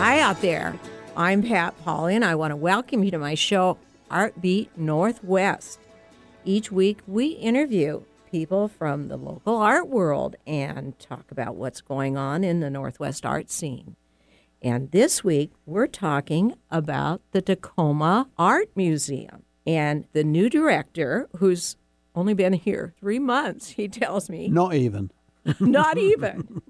Hi out there. I'm Pat Polly, and I want to welcome you to my show, Art Beat Northwest. Each week, we interview people from the local art world and talk about what's going on in the Northwest art scene. And this week, we're talking about the Tacoma Art Museum and the new director, who's only been here three months, he tells me. Not even. Not even.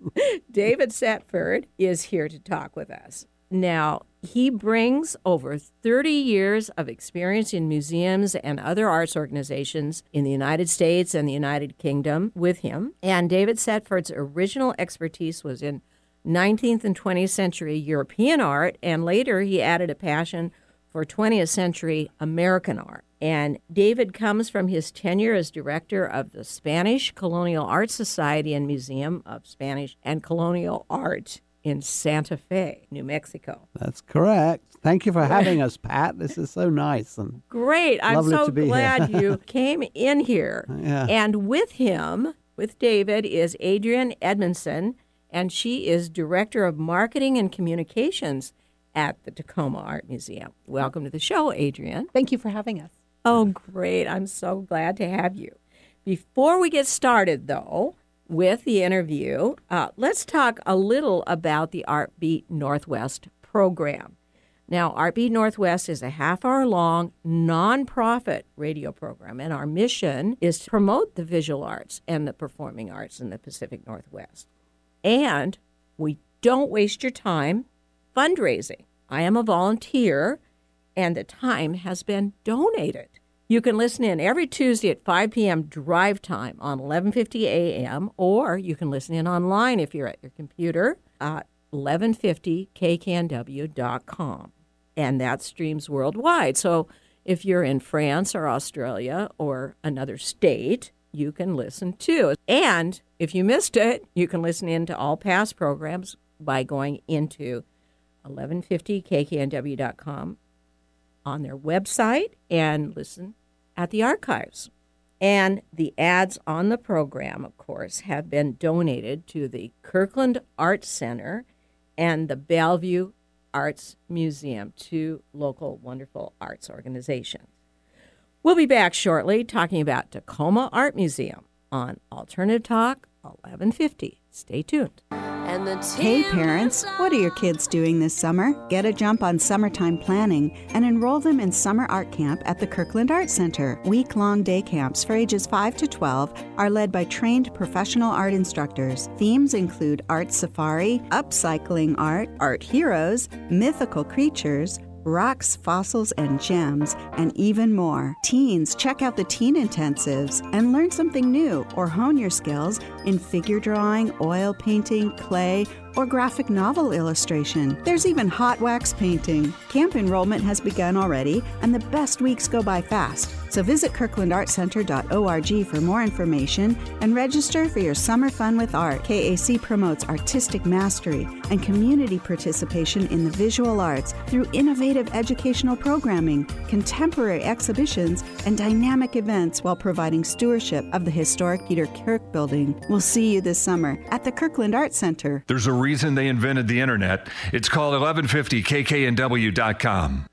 David Setford is here to talk with us. Now, he brings over 30 years of experience in museums and other arts organizations in the United States and the United Kingdom with him. And David Setford's original expertise was in 19th and 20th century European art, and later he added a passion for 20th century American art. And David comes from his tenure as director of the Spanish Colonial Art Society and Museum of Spanish and Colonial Art in Santa Fe, New Mexico. That's correct. Thank you for having us, Pat. This is so nice and great. I'm so glad you came in here. Yeah. And with him, with David, is Adrian Edmondson, and she is director of marketing and communications at the Tacoma Art Museum. Welcome to the show, Adrian. Thank you for having us. Oh, great. I'm so glad to have you. Before we get started, though, with the interview, uh, let's talk a little about the Art Beat Northwest program. Now, Art Beat Northwest is a half hour long nonprofit radio program, and our mission is to promote the visual arts and the performing arts in the Pacific Northwest. And we don't waste your time fundraising. I am a volunteer, and the time has been donated. You can listen in every Tuesday at 5 p.m. drive time on 11:50 a.m. or you can listen in online if you're at your computer at 1150kknw.com. And that streams worldwide. So if you're in France or Australia or another state, you can listen too. And if you missed it, you can listen in to all past programs by going into 1150kknw.com on their website and listen at the archives. And the ads on the program, of course, have been donated to the Kirkland Arts Center and the Bellevue Arts Museum, two local wonderful arts organizations. We'll be back shortly talking about Tacoma Art Museum on Alternative Talk 1150. Stay tuned. Hey parents, what are your kids doing this summer? Get a jump on summertime planning and enroll them in Summer Art Camp at the Kirkland Art Center. Week long day camps for ages 5 to 12 are led by trained professional art instructors. Themes include art safari, upcycling art, art heroes, mythical creatures, rocks, fossils, and gems, and even more. Teens, check out the Teen Intensives and learn something new or hone your skills in figure drawing, oil painting, clay, or graphic novel illustration. There's even hot wax painting. Camp enrollment has begun already, and the best weeks go by fast. So visit kirklandartcenter.org for more information and register for your summer fun with art. KAC promotes artistic mastery and community participation in the visual arts through innovative educational programming, contemporary exhibitions, and dynamic events while providing stewardship of the historic Peter Kirk building. We'll see you this summer at the Kirkland Art Center. There's a reason they invented the internet. It's called 1150kknw.com.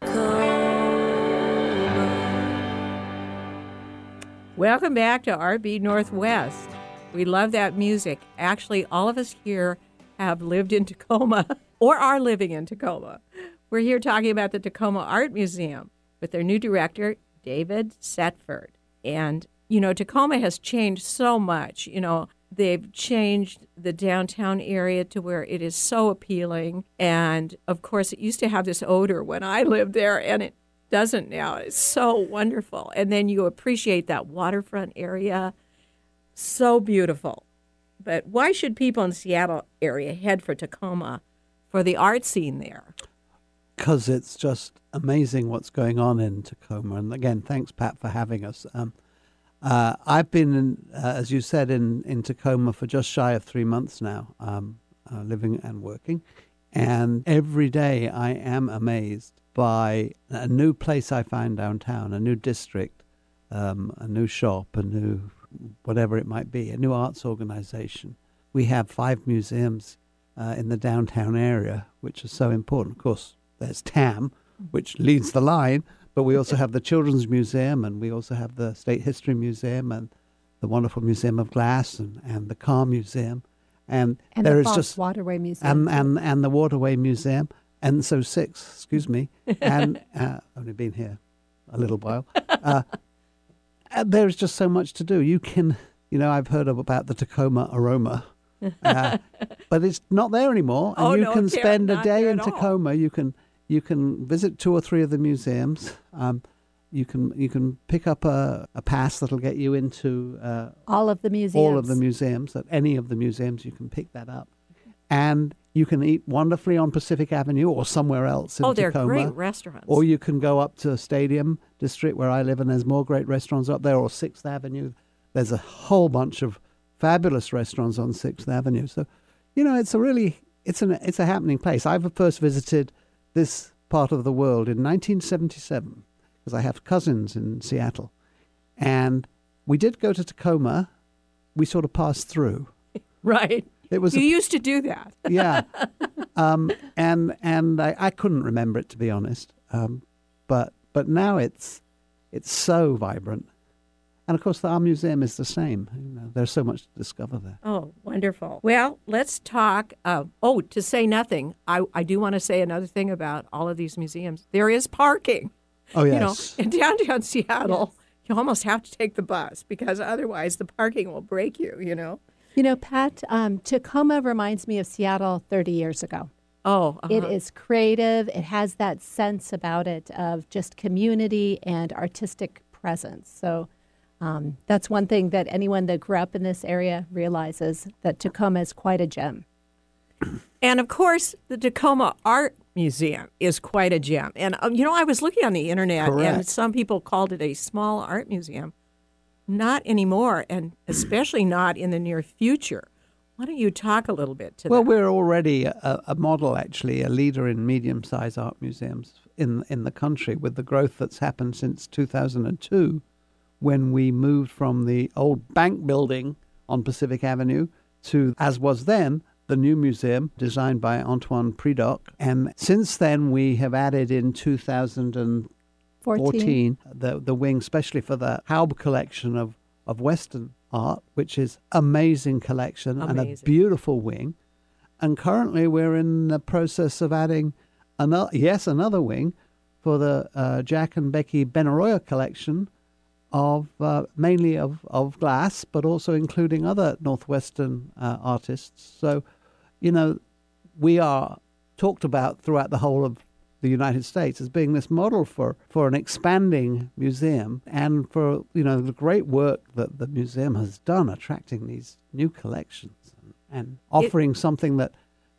Welcome back to Art Beat Northwest. We love that music. Actually, all of us here have lived in Tacoma or are living in Tacoma. We're here talking about the Tacoma Art Museum with their new director, David Setford. And, you know, Tacoma has changed so much. You know, they've changed the downtown area to where it is so appealing. And of course, it used to have this odor when I lived there, and it doesn't now. It's so wonderful. And then you appreciate that waterfront area. So beautiful. But why should people in the Seattle area head for Tacoma for the art scene there? because it's just amazing what's going on in Tacoma. And again, thanks, Pat, for having us. Um, uh, I've been, in, uh, as you said, in, in Tacoma for just shy of three months now, um, uh, living and working. And every day I am amazed by a new place I find downtown, a new district, um, a new shop, a new whatever it might be, a new arts organization. We have five museums uh, in the downtown area, which is so important. Of course, there's TAM, which leads the line, but we also have the Children's Museum, and we also have the State History Museum, and the wonderful Museum of Glass, and, and the Car Museum, and, And there the is just Waterway Museum. and and and the Waterway Museum, and so six, excuse me, and uh, only been here a little while. Uh, there's just so much to do. You can, you know, I've heard of, about the Tacoma aroma, uh, but it's not there anymore. And Oh, you no, can spend a day in. Tacoma. You can you can visit two or three of the museums. Um, you can you can pick up a, a pass that'll get you into uh, all of the museums. all of the museums. At any of the museums, you can pick that up, and you can eat wonderfully on Pacific Avenue or somewhere else in oh, they're Tacoma. great restaurants. Or you can go up to Stadium District where I live, and there's more great restaurants up there, or Sixth Avenue. There's a whole bunch of fabulous restaurants on Sixth Avenue. So, you know, it's a really it's an it's a happening place. I've first visited this part of the world in 1977 because I have cousins in Seattle, and we did go to Tacoma. We sort of passed through. right. It was You a used to do that. yeah, um, and and I, I couldn't remember it to be honest. Um, but but now it's it's so vibrant, and of course our museum is the same. You know, there's so much to discover there. Oh, wonderful. Well, let's talk. Uh, oh, to say nothing, I, I do want to say another thing about all of these museums. There is parking. Oh yes. You know, in downtown Seattle, you almost have to take the bus because otherwise the parking will break you, you know? You know, Pat, um, Tacoma reminds me of Seattle 30 years ago. Oh, It uh-huh. is creative. It has that sense about it of just community and artistic presence. So um, that's one thing that anyone that grew up in this area realizes that Tacoma is quite a gem. And of course, the Tacoma Art Museum is quite a gem. And, um, you know, I was looking on the internet, and some people called it a small art museum. Not anymore, and especially not in the near future. Why don't you talk a little bit to well, that? we're already a, a model, actually, a leader in medium-sized art museums in in the country with the growth that's happened since 2002, when we moved from the old bank building on Pacific Avenue to, as was then, the new museum designed by Antoine Predock. And since then, we have added in 2014 14. the, the wing, especially for the Haub collection of, of Western art, which is amazing collection and a beautiful wing. And currently, we're in the process of adding another, yes, another wing for the uh, Jack and Becky Benaroya collection of uh, mainly of, of glass, but also including other Northwestern uh, artists. So, you know, we are talked about throughout the whole of the United States as being this model for, for an expanding museum and for, you know, the great work that the museum has done attracting these new collections and, and offering something that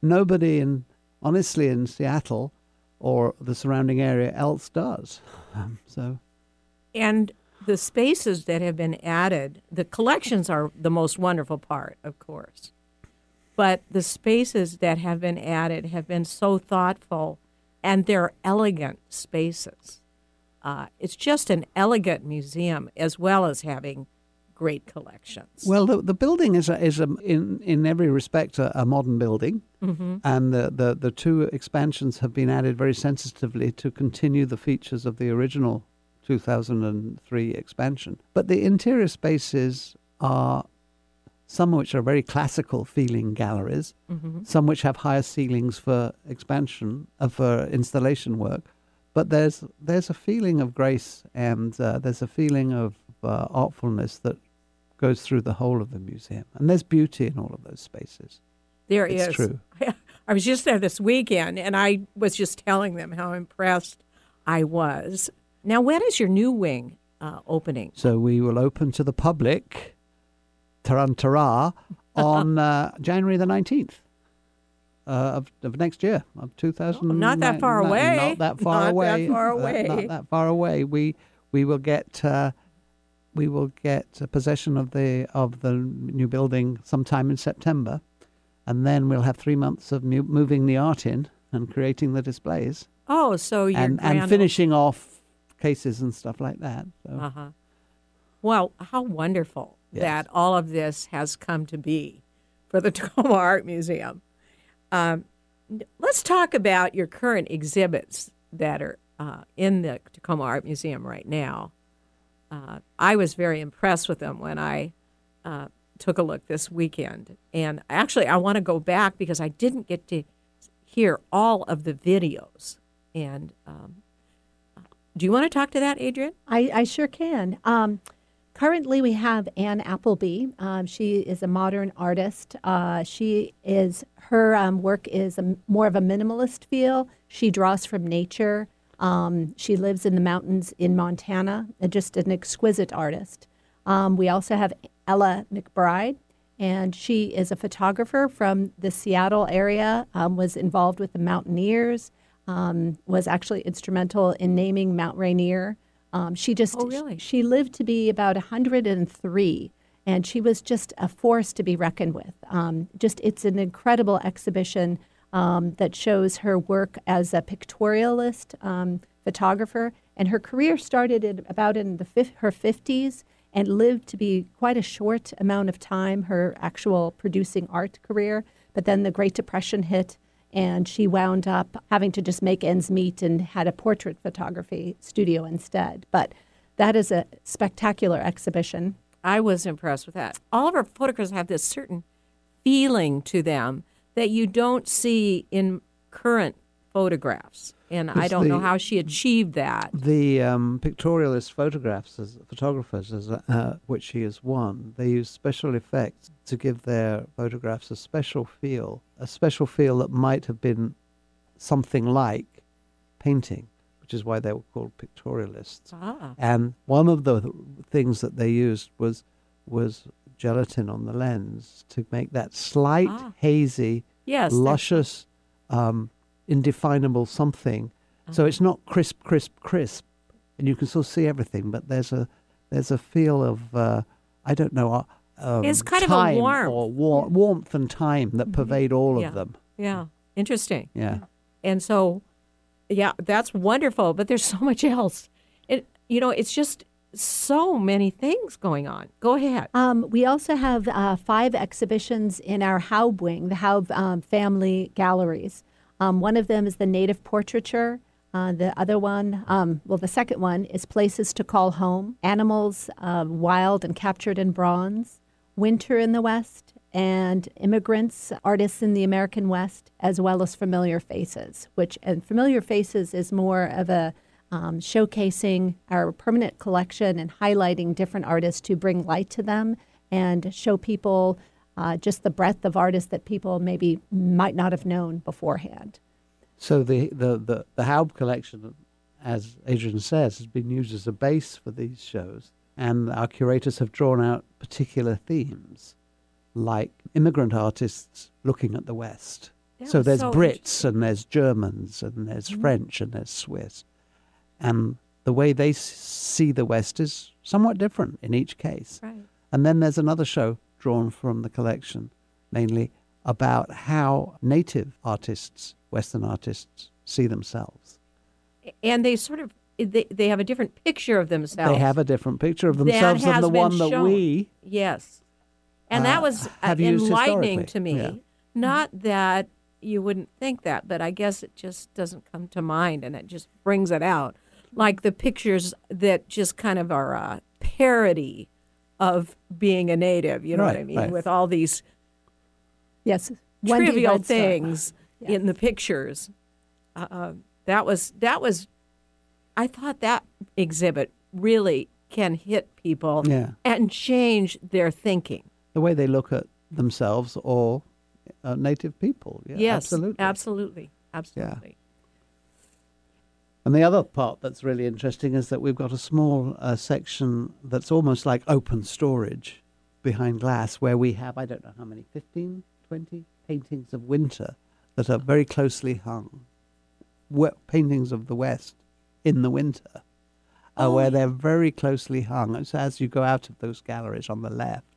nobody in, honestly, in Seattle or the surrounding area else does. Um, so, And the spaces that have been added, the collections are the most wonderful part, of course. But the spaces that have been added have been so thoughtful and they're elegant spaces. Uh, it's just an elegant museum as well as having great collections. Well, the, the building is a, is a, in in every respect a, a modern building, and the, the the two expansions have been added very sensitively to continue the features of the original 2003 expansion. But the interior spaces are some which are very classical feeling galleries, some which have higher ceilings for expansion uh, for installation work. But there's there's a feeling of grace and uh, there's a feeling of uh, artfulness that goes through the whole of the museum, and there's beauty in all of those spaces. There it's is. true. I was just there this weekend, and I was just telling them how impressed I was. Now, when is your new wing uh, opening? So we will open to the public, Tarantara, on uh, January the nineteenth. Uh, of, of next year of 2000 Oh, not that far away. not that far Not that away far Uh, away. not that far away we we will get uh, we will get possession of the of the new building sometime in September and then we'll have 3 months of mu- moving the art in and creating the displays Oh, so you're and and finishing off cases and stuff like that so Uh huh. Well, how wonderful Yes. that all of this has come to be for the Tacoma Art Museum. Um, let's talk about your current exhibits that are uh, in the Tacoma Art Museum right now. Uh, I was very impressed with them when I uh, took a look this weekend. And actually, I want to go back because I didn't get to hear all of the videos. And um, do you want to talk to that, Adrian? I, I sure can. Um, currently, we have Anne Appleby. Um, she is a modern artist. Uh, she is her um, work is a, more of a minimalist feel. She draws from nature. Um, she lives in the mountains in Montana. Uh, just an exquisite artist. Um, we also have Ella McBride, and she is a photographer from the Seattle area. Um, was involved with the Mountaineers. Um, was actually instrumental in naming Mount Rainier. Um, she just Oh, really? she lived to be about 103 and she was just a force to be reckoned with. Um, just it's an incredible exhibition um, that shows her work as a pictorialist um, photographer, and her career started at about in the fif- her 50s and lived to be quite a short amount of time. Her actual producing art career, but then the Great Depression hit. And she wound up having to just make ends meet and had a portrait photography studio instead. But that is a spectacular exhibition. I was impressed with that. All of her photographs have this certain feeling to them that you don't see in current photographs. And I don't know how she achieved that. The um, pictorialist photographs, as photographers, as uh, which she is one, they use special effects to give their photographs a special feel, a special feel that might have been something like painting, which is why they were called pictorialists. Ah. And one of the th- things that they used was was gelatin on the lens to make that slight, Ah. hazy, Yes. luscious, um, indefinable something. So Uh-huh. it's not crisp, crisp, crisp, and you can still see everything. But there's a there's a feel of uh, I don't know. Uh, um, It's kind of a time warmth. or war- warmth and time that pervade all Yeah. of them. Yeah. Interesting. Yeah. And so, yeah, that's wonderful. But there's so much else. It, you know, it's just so many things going on. Go ahead. Um, we also have uh, five exhibitions in our Haub wing, the Haub um, family galleries. Um, one of them is the native portraiture. Uh, the other one, um, well, the second one is Places to Call Home Animals uh, Wild and Captured in Bronze, Winter in the West, and Immigrants, Artists in the American West, as well as Familiar Faces, which, and Familiar Faces is more of a um, showcasing our permanent collection and highlighting different artists to bring light to them and show people uh, just the breadth of artists that people maybe might not have known beforehand. So the the the, the Haub collection, as Adrian says, has been used as a base for these shows, and our curators have drawn out particular themes, like immigrant artists looking at the West. That so there's so Brits and there's Germans and there's French and there's Swiss, and the way they see the West is somewhat different in each case. Right. And then there's another show drawn from the collection, mainly about how native artists, Western artists, see themselves. And they sort of they, they have a different picture of themselves. They have a different picture of themselves than the one that we. Yes. And uh, that was uh, enlightening to me. Yeah. Not that you wouldn't think that, but I guess it just doesn't come to mind and it just brings it out. Like the pictures that just kind of are a parody of being a native, you know what I mean? right. With all these Yes. Trivial things Yes. in the pictures. Uh, that was that was. I thought that exhibit really can hit people Yeah. and change their thinking. The way they look at themselves or uh, native people. Yeah, yes, absolutely. absolutely, absolutely. And the other part that's really interesting is that we've got a small uh, section that's almost like open storage behind glass where we have, I don't know how many, 15, 20 paintings of winter that are very closely hung. We- paintings of the West in the winter, uh, Oh, where they're very closely hung. It's as you go out of those galleries on the left,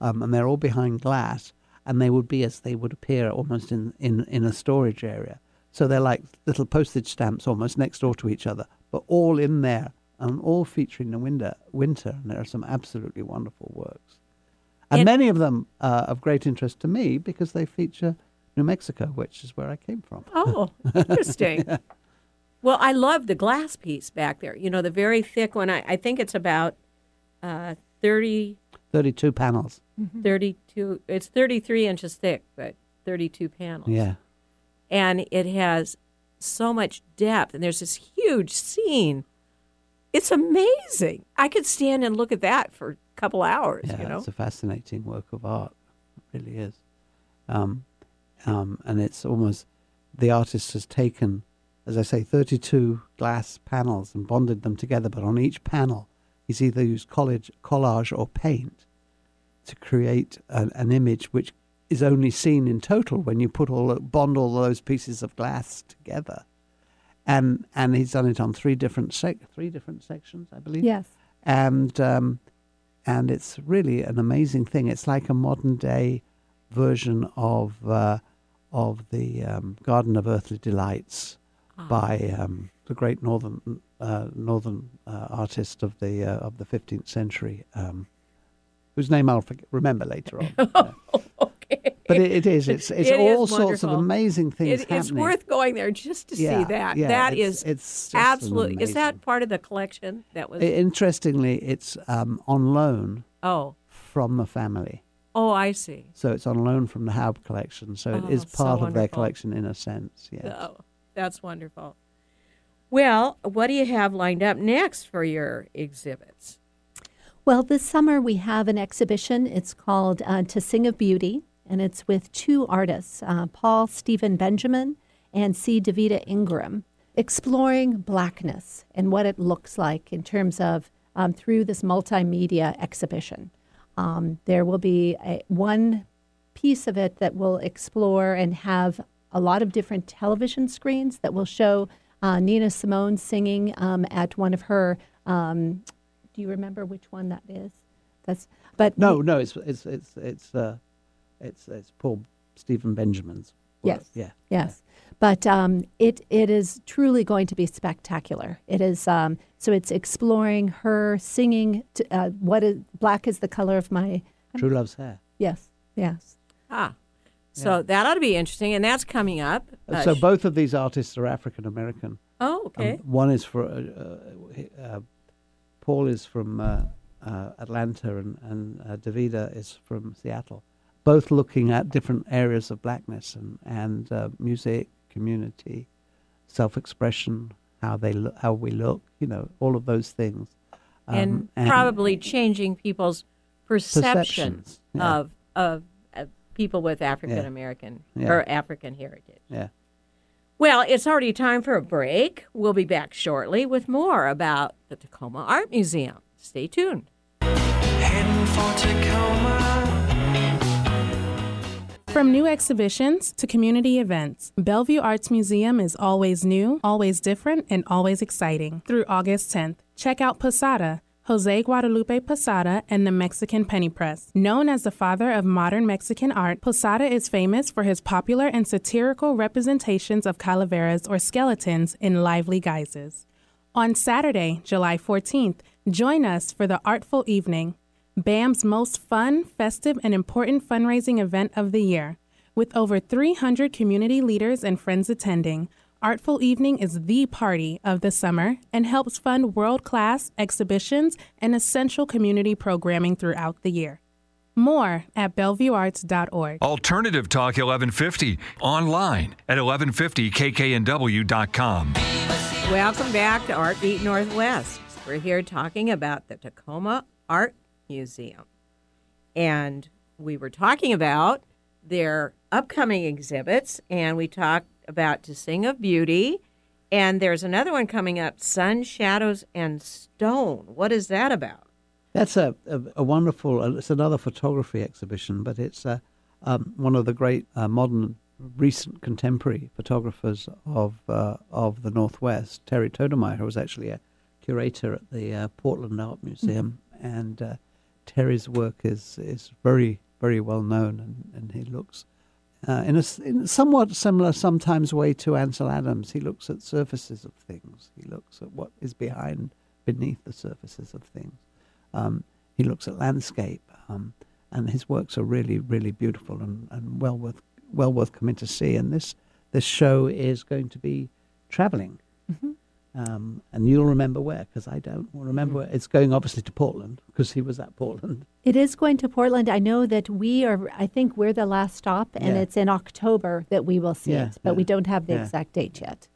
um, and they're all behind glass, and they would be as they would appear almost in, in, in a storage area. So they're like little postage stamps almost next door to each other, but all in there and all featuring the winter. Winter, and there are some absolutely wonderful works, and many of them are of great interest to me because they feature New Mexico, which is where I came from. Oh, interesting. Well, I love the glass piece back there. You know, the very thick one. I, I think it's about uh, 30, 32 panels. 32, it's 33 inches thick, but 32 panels. Yeah. And it has so much depth, and there's this huge scene. It's amazing. I could stand and look at that for a couple hours, Yeah, you know? it's a fascinating work of art. It really is. Um, um, and it's almost the artist has taken, as I say, 32 glass panels and bonded them together. But on each panel, he's either used collage, collage or paint to create an, an image which is only seen in total when you put all bond all those pieces of glass together. And and he's done it on three different sec- three different sections, I believe Yes. and um, and it's really an amazing thing. It's like a modern day version of uh, of the um, Garden of Earthly Delights by um, the great northern uh, northern uh, artist of the uh, of the fifteenth century, um, whose name I'll forget, remember later on. okay. But it, it is. It's it's It is all sorts of amazing things It, happening. it's worth going there just to Yeah, see that. yeah, that it's- is it's just an absolutely. Is that part of the collection? That was. I- Interestingly, it's um, on loan oh, from the family. oh, I see. So it's on loan from the Haub collection. So it Oh, is so part of their collection in a sense. Yes. Oh, that's wonderful. Well, what do you have lined up next for your exhibits? Well, this summer we have an exhibition. It's called uh, To Sing of Beauty, and it's with two artists, uh, Paul Stephen Benjamin and C. Davida Ingram, exploring blackness and what it looks like in terms of um, through this multimedia exhibition. Um, there will be a, one piece of it that will explore and have a lot of different television screens that will show uh, Nina Simone singing um, at one of her. Um, do you remember which one that is? That's but No, no, it's it's it's it's uh, it's it's Paul Stephen Benjamin's. work. Yes. Yeah. Yes, but um, it it is truly going to be spectacular. It is um, so it's exploring her singing. To, uh, what is black is the color of my True Love's Hair. yes yes Ah, so that ought to be interesting, and that's coming up. Uh, so sh- both of these artists are African American. Oh, okay. Um, one is for uh, uh, uh, Paul is from uh, uh, Atlanta and and uh, Davida is from Seattle. Both looking at different areas of blackness and and uh, music, community, self-expression, how they look, how we look, you know, all of those things. and, Um, probably changing people's perception Perceptions, yeah. of of uh, people with African American Yeah. or African heritage. yeah. Well, it's already time for a break. We'll be back shortly with more about the Tacoma Art Museum. Stay tuned. From new exhibitions to community events, Bellevue Arts Museum is always new, always different, and always exciting. Through August 10th, check out Posada, Jose Guadalupe Posada and the Mexican Penny Press. Known as the father of modern Mexican art, Posada is famous for his popular and satirical representations of calaveras or skeletons in lively guises. On Saturday, July 14th, join us for the Artful Evening, BAM's most fun, festive, and important fundraising event of the year. With over 300 community leaders and friends attending, Artful Evening is the party of the summer and helps fund world class exhibitions and essential community programming throughout the year. More at bellevuearts.org. Alternative Talk 1150 online at 1150kknw.com. Welcome back to Art Beat Northwest. We're here talking about the Tacoma Art Museum. And we were talking about their upcoming exhibits, and we talked about To Sing of Beauty. And there's another one coming up Sun, Shadows, and Stone. What is that about? That's a, a, a wonderful, uh, it's another photography exhibition, but it's uh, um, one of the great uh, modern, recent contemporary photographers of uh, of the Northwest. Terry Toedtemeier, who was actually a curator at the uh, Portland Art Museum, and uh, Terry's work is, is very, very well known, and, and he looks uh, in, a, in a somewhat similar, sometimes way to Ansel Adams. He looks at surfaces of things. He looks at what is behind, beneath the surfaces of things. Um, he looks at landscape, um, and his works are really, really beautiful and, and well worth well worth coming to see. And this this show is going to be traveling. Um, and you'll remember where, because I don't remember where. It's going obviously to Portland, because he was at Portland. It is going to Portland. I know that we are, I think we're the last stop, and Yeah. it's in October that we will see Yeah, it, but we don't have the yeah. exact date yet.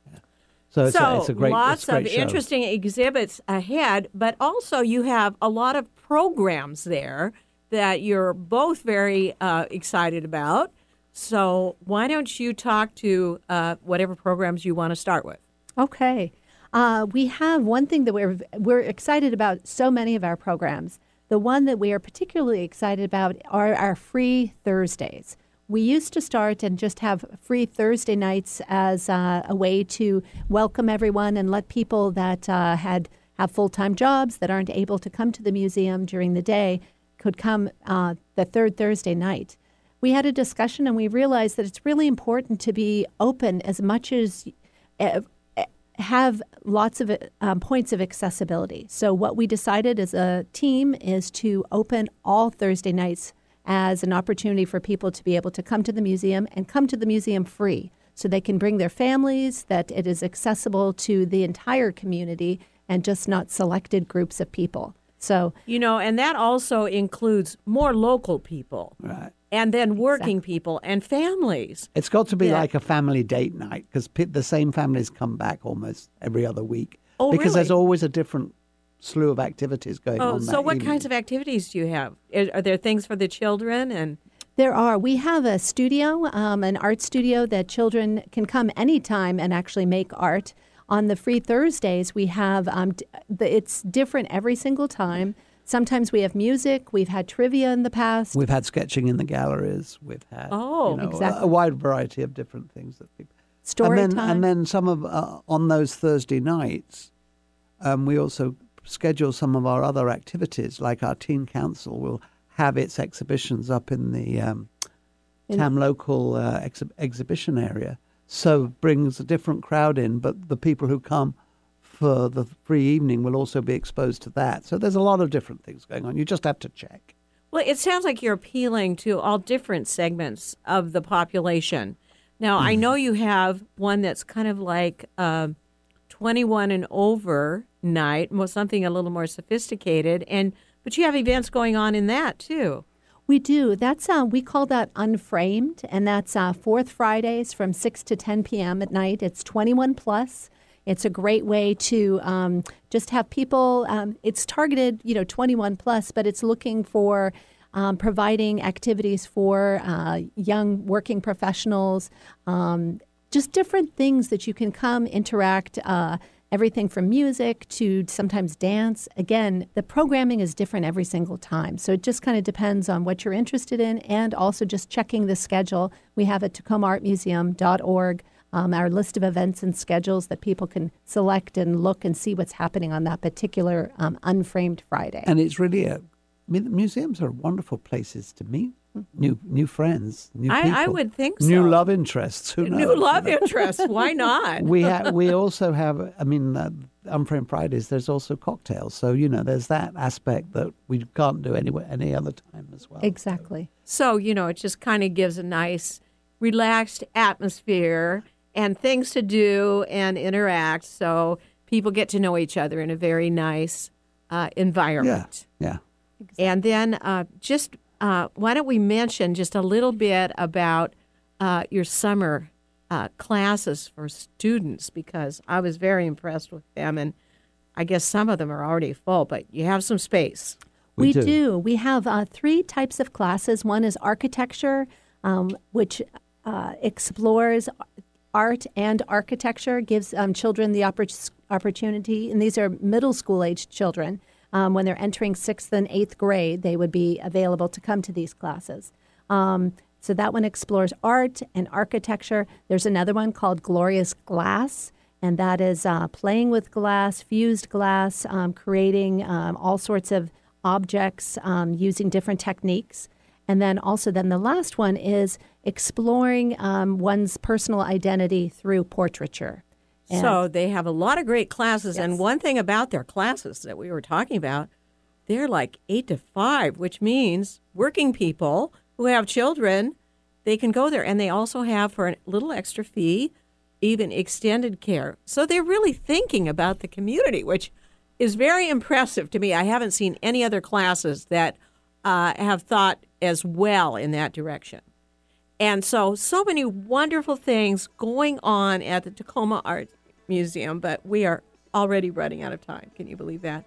So it's, so a, it's a great, lots it's a great of show. interesting exhibits ahead, but also you have a lot of programs there that you're both very uh, excited about. So why don't you talk to uh, whatever programs you want to start with? Okay. Uh, we have one thing that we're we're excited about. So many of our programs. The one that we are particularly excited about are our free Thursdays. We used to start and just have free Thursday nights as uh, a way to welcome everyone and let people that uh, had have full time jobs that aren't able to come to the museum during the day could come uh, the third Thursday night we had a discussion and we realized that it's really important to be open as much as uh, have lots of um, points of accessibility. So what we decided as a team is to open all Thursday nights as an opportunity for people to be able to come to the museum and come to the museum free so they can bring their families that it is accessible to the entire community and just not selected groups of people. So You know, and that also includes more local people Right. And then working people and families. It's got to be Yeah. like a family date night because the same families come back almost every other week. Oh, because there's always a different slew of activities going Oh, on. so that what evening. kinds of activities do you have? Are are there things for the children and There are. We have a studio, um, an art studio that children can come anytime and actually make art. On the free Thursdays, we have um, d- the, it's different every single time. Sometimes we have music. We've had trivia in the past. We've had sketching in the galleries. We've had Oh, you know, a- exactly. a, wide variety of different things that people. Story and then, time. And then some of uh, on those Thursday nights, um, we also schedule some of our other activities, like our teen council will have its exhibitions up in the um, In- TAM local uh, exhi- exhibition area. So brings a different crowd in, but the people who come for the free evening will also be exposed to that. So there's a lot of different things going on. You just have to check. Well, it sounds like you're appealing to all different segments of the population. Now, I know you have one that's kind of like um 21 and over night, something a little more sophisticated, and but you have events going on in that too. We do. That's uh, we call that unframed, and that's uh, fourth Fridays from six to ten p.m. at night. It's twenty-one plus. It's a great way to um, just have people. Um, it's targeted, you know, twenty-one plus, but it's looking for um, providing activities for uh, young working professionals. Um, just different things that you can come interact. Uh, everything from music to sometimes dance. Again, the programming is different every single time. So it just kind of depends on what you're interested in and also just checking the schedule. We have at tacomaartmuseum.org um, our list of events and schedules that people can select and look and see what's happening on that particular um, unframed Friday. And it's really a I mean, museums are wonderful places to meet new new friends, new I- I would think so. new so. love interests. Who knows? New love interests. Why not? we ha- we also have. I mean, uh, Unframed Fridays. There's also cocktails, so you know, there's that aspect that we can't do anywhere any other time as well. exactly. So, you know, it just kind of gives a nice, relaxed atmosphere and things to do and interact. So people get to know each other in a very nice uh, Yeah, environment. yeah. And then uh, just uh, why don't we mention just a little bit about uh, your summer uh, classes for students because I was very impressed with them. And I guess some of them are already full, but you have some space. We We, do. do. We have uh, three types of classes. One is architecture, um, which uh, explores art and architecture, gives um, children the oppor- opportunity, and these are middle school aged children. Um, when they're entering sixth and eighth grade, they would be available to come to these classes. Um, so that one explores art and architecture. There's another one called Glorious Glass, and that is uh, playing with glass, fused glass, um, creating um, all sorts of objects um, using different techniques. And then also, then the last one is exploring um, one's personal identity through portraiture. And- So they have a lot of great classes. And one thing about their classes that we were talking about, they're like eight to five, which means working people who have children they can go there. And they also have, for a little extra fee, even extended care. So they're really thinking about the community, which is very impressive to me. I haven't seen any other classes that uh, have thought as well in that direction. And so, so many wonderful things going on at the Tacoma Art Museum, but we are already running out of time. Can you believe that?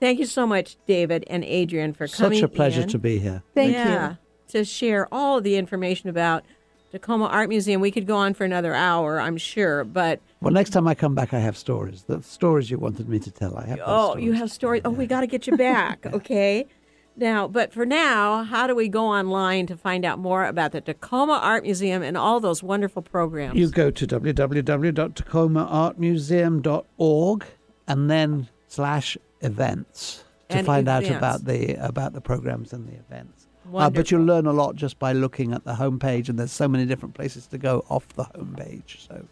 Thank you so much, David and Adrian, for coming. Such a pleasure in. to be here. Thank yeah, you. To share all of the information about Tacoma Art Museum. We could go on for another hour, I'm sure, but Well, next time I come back, I have stories. The stories you wanted me to tell. I have. those oh, you have stories. Oh, we got to get you back, okay? Now, but for now, how do we go online to find out more about the Tacoma Art Museum and all those wonderful programs? You go to www.tacomaartmuseum.org and then slash events to And find out about the about the programs and the events. Uh, but you'll learn a lot just by looking at the homepage, and there's so many different places to go off the homepage. So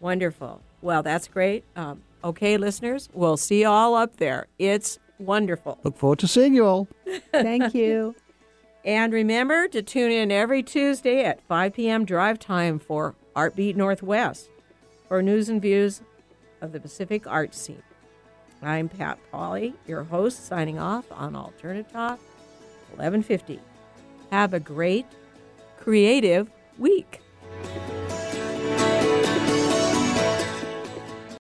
Wonderful. Well, that's great. Um, okay, listeners, we'll see you all up there. It's wonderful. look forward to seeing you all. Thank you. And remember to tune in every Tuesday at 5 p.m. drive time for Artbeat Northwest for news and views of the Pacific art scene. I'm Pat Pauley, your host, signing off on Alternative Talk 1150. Have a great, creative week.